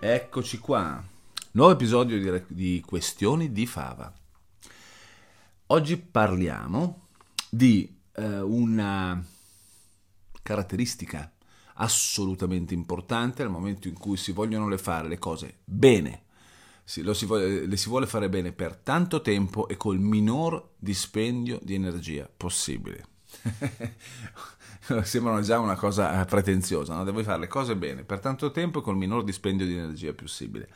Eccoci qua, nuovo episodio di, di, Questioni di Fava. Oggi parliamo di eh, una caratteristica assolutamente importante nel momento in cui si vogliono le fare le cose bene. Si, si vuole, le si vuole fare bene per tanto tempo e col minor dispendio di energia possibile. sembrano già una cosa eh, pretenziosa, no? devi fare le cose bene per tanto tempo e col minor dispendio di energia possibile.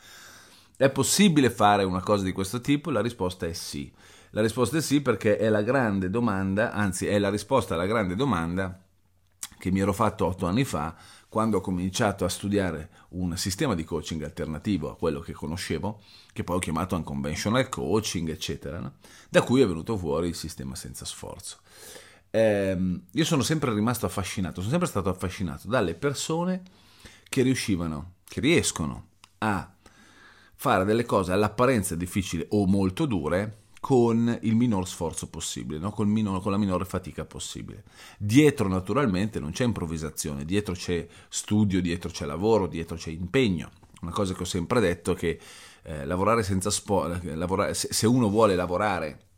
È possibile fare una cosa di questo tipo? La risposta è sì. La risposta è sì perché è la grande domanda, anzi è la risposta alla grande domanda che mi ero fatto otto anni fa quando ho cominciato a studiare un sistema di coaching alternativo a quello che conoscevo, che poi ho chiamato unconventional coaching, eccetera, no? da cui è venuto fuori il sistema senza sforzo ehm, io sono sempre rimasto affascinato, sono sempre stato affascinato dalle persone che riuscivano, che riescono a fare delle cose all'apparenza difficili o molto dure con il minor sforzo possibile, no? con, minor, con, la minore fatica possibile. Dietro naturalmente non c'è improvvisazione, dietro c'è studio, dietro c'è lavoro, dietro c'è impegno. Una cosa che ho sempre detto è che eh, lavorare senza spo- lavorare, se, se uno vuole lavorare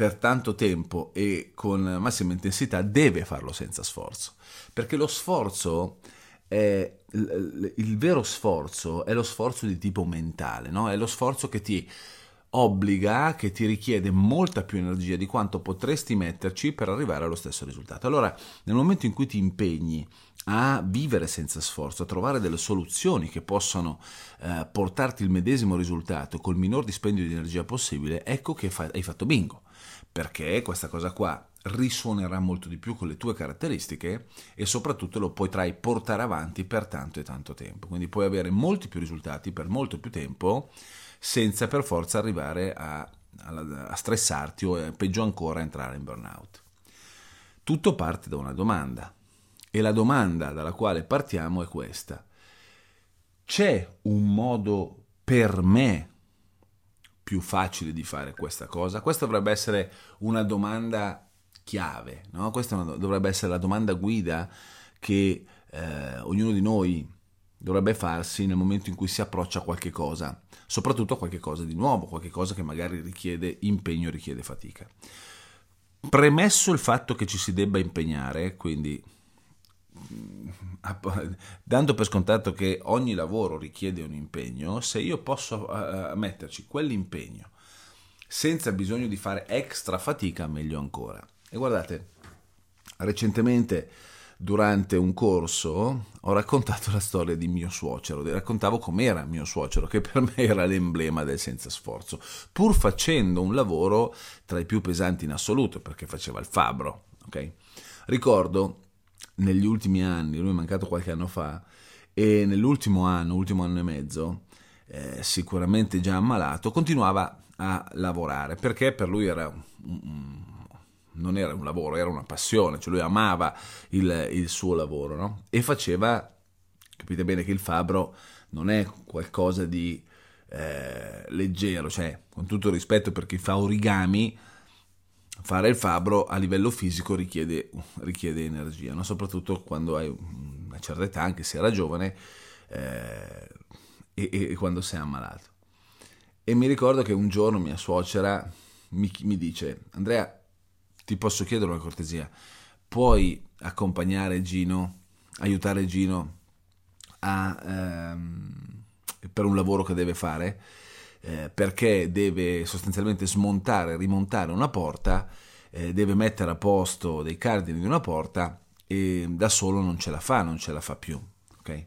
per tanto tempo e con massima intensità deve farlo senza sforzo, perché lo sforzo è il, vero sforzo è lo sforzo di tipo mentale, no? è lo sforzo che ti obbliga, che ti richiede molta più energia di quanto potresti metterci per arrivare allo stesso risultato. Allora, nel momento in cui ti impegni a vivere senza sforzo, a trovare delle soluzioni che possano eh, portarti il medesimo risultato col minor dispendio di energia possibile, ecco che fa- hai fatto bingo perché questa cosa qua risuonerà molto di più con le tue caratteristiche e soprattutto lo potrai portare avanti per tanto e tanto tempo. Quindi puoi avere molti più risultati per molto più tempo senza per forza arrivare a, a, a stressarti o eh, peggio ancora entrare in burnout. Tutto parte da una domanda e la domanda dalla quale partiamo è questa. C'è un modo per me più facile di fare questa cosa? Questa dovrebbe essere una domanda chiave, no? questa dovrebbe essere la domanda guida che eh, ognuno di noi dovrebbe farsi nel momento in cui si approccia a qualche cosa, soprattutto a qualche cosa di nuovo, qualche cosa che magari richiede impegno, richiede fatica. Premesso il fatto che ci si debba impegnare, quindi dando per scontato che ogni lavoro richiede un impegno, se io posso uh, metterci quell'impegno senza bisogno di fare extra fatica, meglio ancora. E guardate, recentemente durante un corso ho raccontato la storia di mio suocero, raccontavo com'era mio suocero, che per me era l'emblema del senza sforzo, pur facendo un lavoro tra i più pesanti in assoluto, perché faceva il fabbro. Okay? Ricordo negli ultimi anni, lui è mancato qualche anno fa, e nell'ultimo anno, ultimo anno e mezzo, eh, sicuramente già ammalato, continuava a lavorare perché per lui era un, non era un lavoro, era una passione, cioè lui amava il, il suo lavoro no? e faceva, capite bene che il fabbro non è qualcosa di eh, leggero, cioè con tutto il rispetto per chi fa origami, fare il fabbro a livello fisico richiede, richiede energia, no? soprattutto quando hai una certa età, anche se era giovane, eh, e, e, quando sei ammalato. E mi ricordo che un giorno mia suocera mi, mi dice, Andrea, ti posso chiedere una cortesia, puoi accompagnare Gino, aiutare Gino a, ehm, per un lavoro che deve fare? Eh, perché deve sostanzialmente smontare, rimontare una porta, eh, deve mettere a posto dei cardini di una porta e da solo non ce la fa, non ce la fa più. Okay?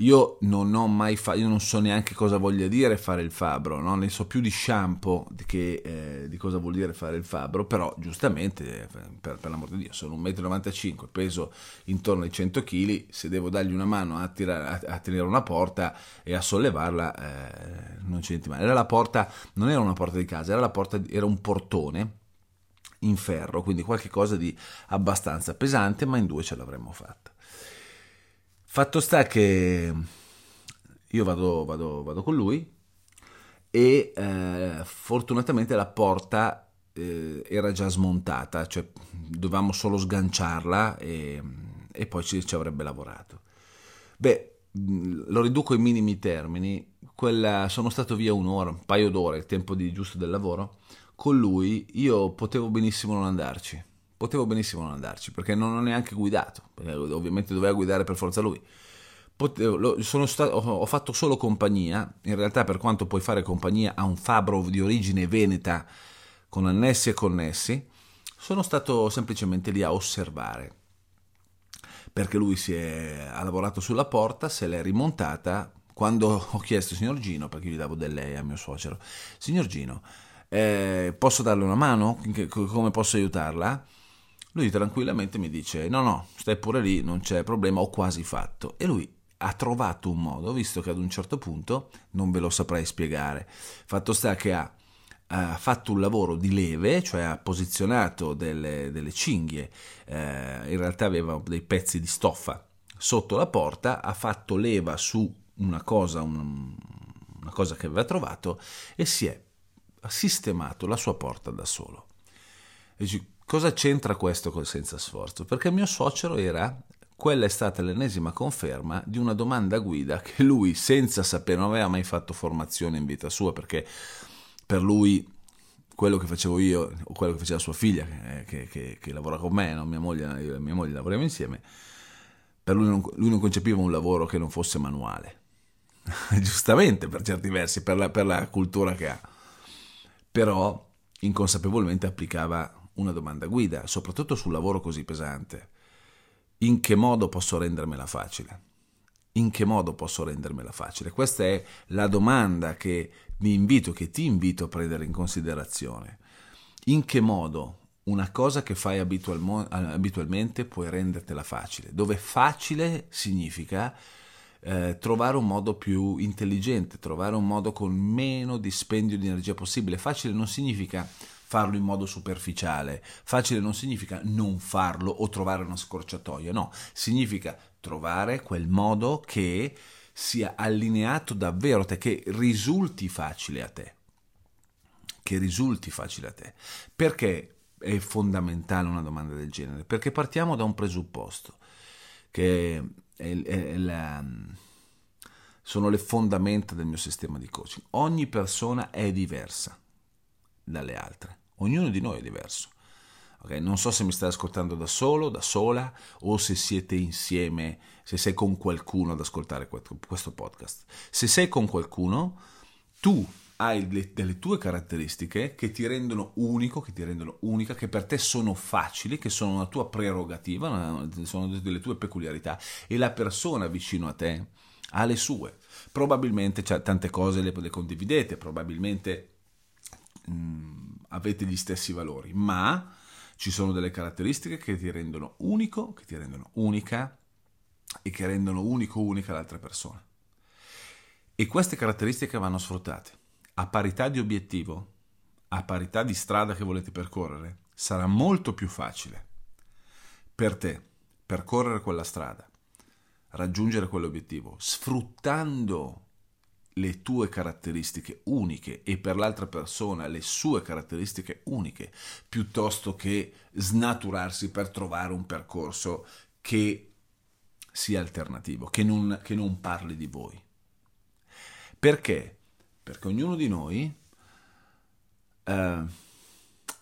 io non ho mai fatto, io non so neanche cosa voglia dire fare il fabbro, no? ne so più di shampoo che eh, di cosa vuol dire fare il fabbro, però giustamente, per, per l'amor di Dio, sono 1,95 m, peso intorno ai 100 kg, se devo dargli una mano a, tirare, a, a tenere una porta e a sollevarla, eh, non niente male. Era la porta, non era una porta di casa, era, porta, era un portone in ferro, quindi qualcosa di abbastanza pesante, ma in due ce l'avremmo fatta. Fatto sta che io vado, vado, vado con lui e eh, fortunatamente la porta eh, era già smontata, cioè dovevamo solo sganciarla e, e poi ci, ci, avrebbe lavorato. Beh, lo riduco ai minimi termini, quella, sono stato via un'ora, un paio d'ore, il tempo di giusto del lavoro, con lui io potevo benissimo non andarci potevo benissimo non andarci perché non ho neanche guidato, ovviamente doveva guidare per forza lui. Potevo, lo, stato, ho, fatto solo compagnia, in realtà per quanto puoi fare compagnia a un fabbro di origine veneta con annessi e connessi, sono stato semplicemente lì a osservare perché lui si è, ha lavorato sulla porta, se l'è rimontata. Quando ho chiesto, signor Gino, perché gli davo del lei a mio suocero, signor Gino, eh, posso darle una mano? Come posso aiutarla? Lui tranquillamente mi dice: No, no, stai pure lì, non c'è problema, ho quasi fatto. E lui ha trovato un modo, visto che ad un certo punto non ve lo saprei spiegare. Fatto sta che ha, ha fatto un lavoro di leve, cioè ha posizionato delle, delle cinghie, eh, in realtà aveva dei pezzi di stoffa sotto la porta, ha fatto leva su una cosa, un, una cosa che aveva trovato e si è sistemato la sua porta da solo. Dici, Cosa c'entra questo col senza sforzo? Perché mio suocero era quella è stata l'ennesima conferma di una domanda guida che lui, senza sapere, non aveva mai fatto formazione in vita sua, perché per lui quello che facevo io o quello che faceva sua figlia, che, che, che lavora con me, no? mia, moglie, io e mia moglie lavoriamo insieme, per lui non, lui non concepiva un lavoro che non fosse manuale. Giustamente, per certi versi, per la, per la cultura che ha. Però inconsapevolmente applicava una domanda guida, soprattutto sul lavoro così pesante. In che modo posso rendermela facile? In che modo posso rendermela facile? Questa è la domanda che vi invito, che ti invito a prendere in considerazione. In che modo una cosa che fai abitual, abitualmente puoi rendertela facile? Dove facile significa eh, trovare un modo più intelligente, trovare un modo con meno dispendio di energia possibile. Facile non significa farlo in modo superficiale. Facile non significa non farlo o trovare una scorciatoia, no, significa trovare quel modo che sia allineato davvero a te, che risulti facile a te. Che risulti facile a te. Perché è fondamentale una domanda del genere? Perché partiamo da un presupposto che è, è la, sono le fondamenta del mio sistema di coaching. Ogni persona è diversa dalle altre. Ognuno di noi è diverso. Okay? Non so se mi stai ascoltando da solo, da sola, o se siete insieme, se sei con qualcuno ad ascoltare questo podcast. Se sei con qualcuno, tu hai delle tue caratteristiche che ti rendono unico, che ti rendono unica, che per te sono facili, che sono una tua prerogativa, sono delle tue peculiarità e la persona vicino a te ha le sue. Probabilmente cioè, tante cose le, le condividete, probabilmente mh, mm, avete gli stessi valori, ma ci sono delle caratteristiche che ti rendono unico, che ti rendono unica e che rendono unico unica l'altra persona. E queste caratteristiche vanno sfruttate. A parità di obiettivo, a parità di strada che volete percorrere, sarà molto più facile per te percorrere quella strada, raggiungere quell'obiettivo, sfruttando le tue caratteristiche uniche e per l'altra persona le sue caratteristiche uniche, piuttosto che snaturarsi per trovare un percorso che sia alternativo, che non, che non parli di voi. Perché? Perché ognuno di noi eh,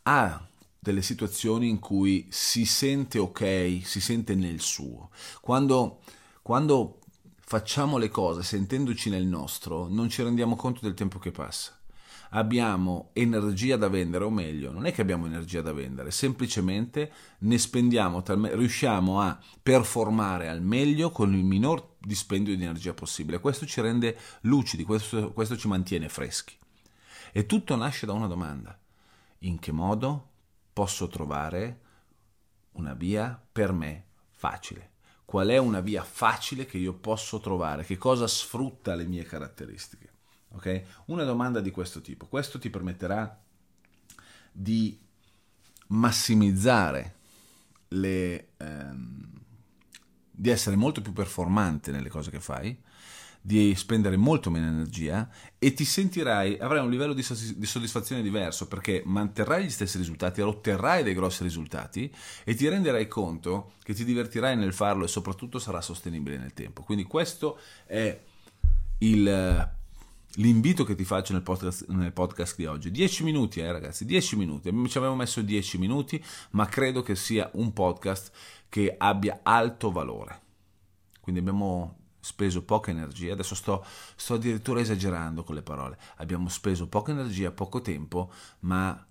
ha delle situazioni in cui si sente ok, si sente nel suo. Quando, quando facciamo le cose sentendoci nel nostro, non ci rendiamo conto del tempo che passa. Abbiamo energia da vendere, o meglio, non è che abbiamo energia da vendere, semplicemente ne spendiamo, riusciamo a performare al meglio con il minor dispendio di energia possibile. Questo ci rende lucidi, questo, questo ci mantiene freschi. E tutto nasce da una domanda. In che modo posso trovare una via per me facile? Qual è una via facile che io posso trovare? Che cosa sfrutta le mie caratteristiche? Okay? Una domanda di questo tipo. Questo ti permetterà di massimizzare le, ehm, di essere molto più performante nelle cose che fai, di spendere molto meno energia e ti sentirai, avrai un livello di, soddisfazione diverso perché manterrai gli stessi risultati, otterrai dei grossi risultati e ti renderai conto che ti divertirai nel farlo e soprattutto sarà sostenibile nel tempo. Quindi questo è il, l'invito che ti faccio nel podcast, nel podcast di oggi. 10 minuti, eh ragazzi, 10 minuti. Ci avevo messo 10 minuti, ma credo che sia un podcast che abbia alto valore. Quindi abbiamo speso poca energia, adesso sto, sto addirittura esagerando con le parole, abbiamo speso poca energia, poco tempo, ma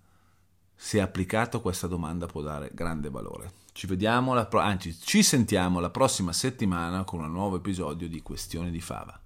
se applicato questa domanda può dare grande valore. Ci vediamo, la, anzi ci sentiamo la prossima settimana con un nuovo episodio di Questioni di Fava.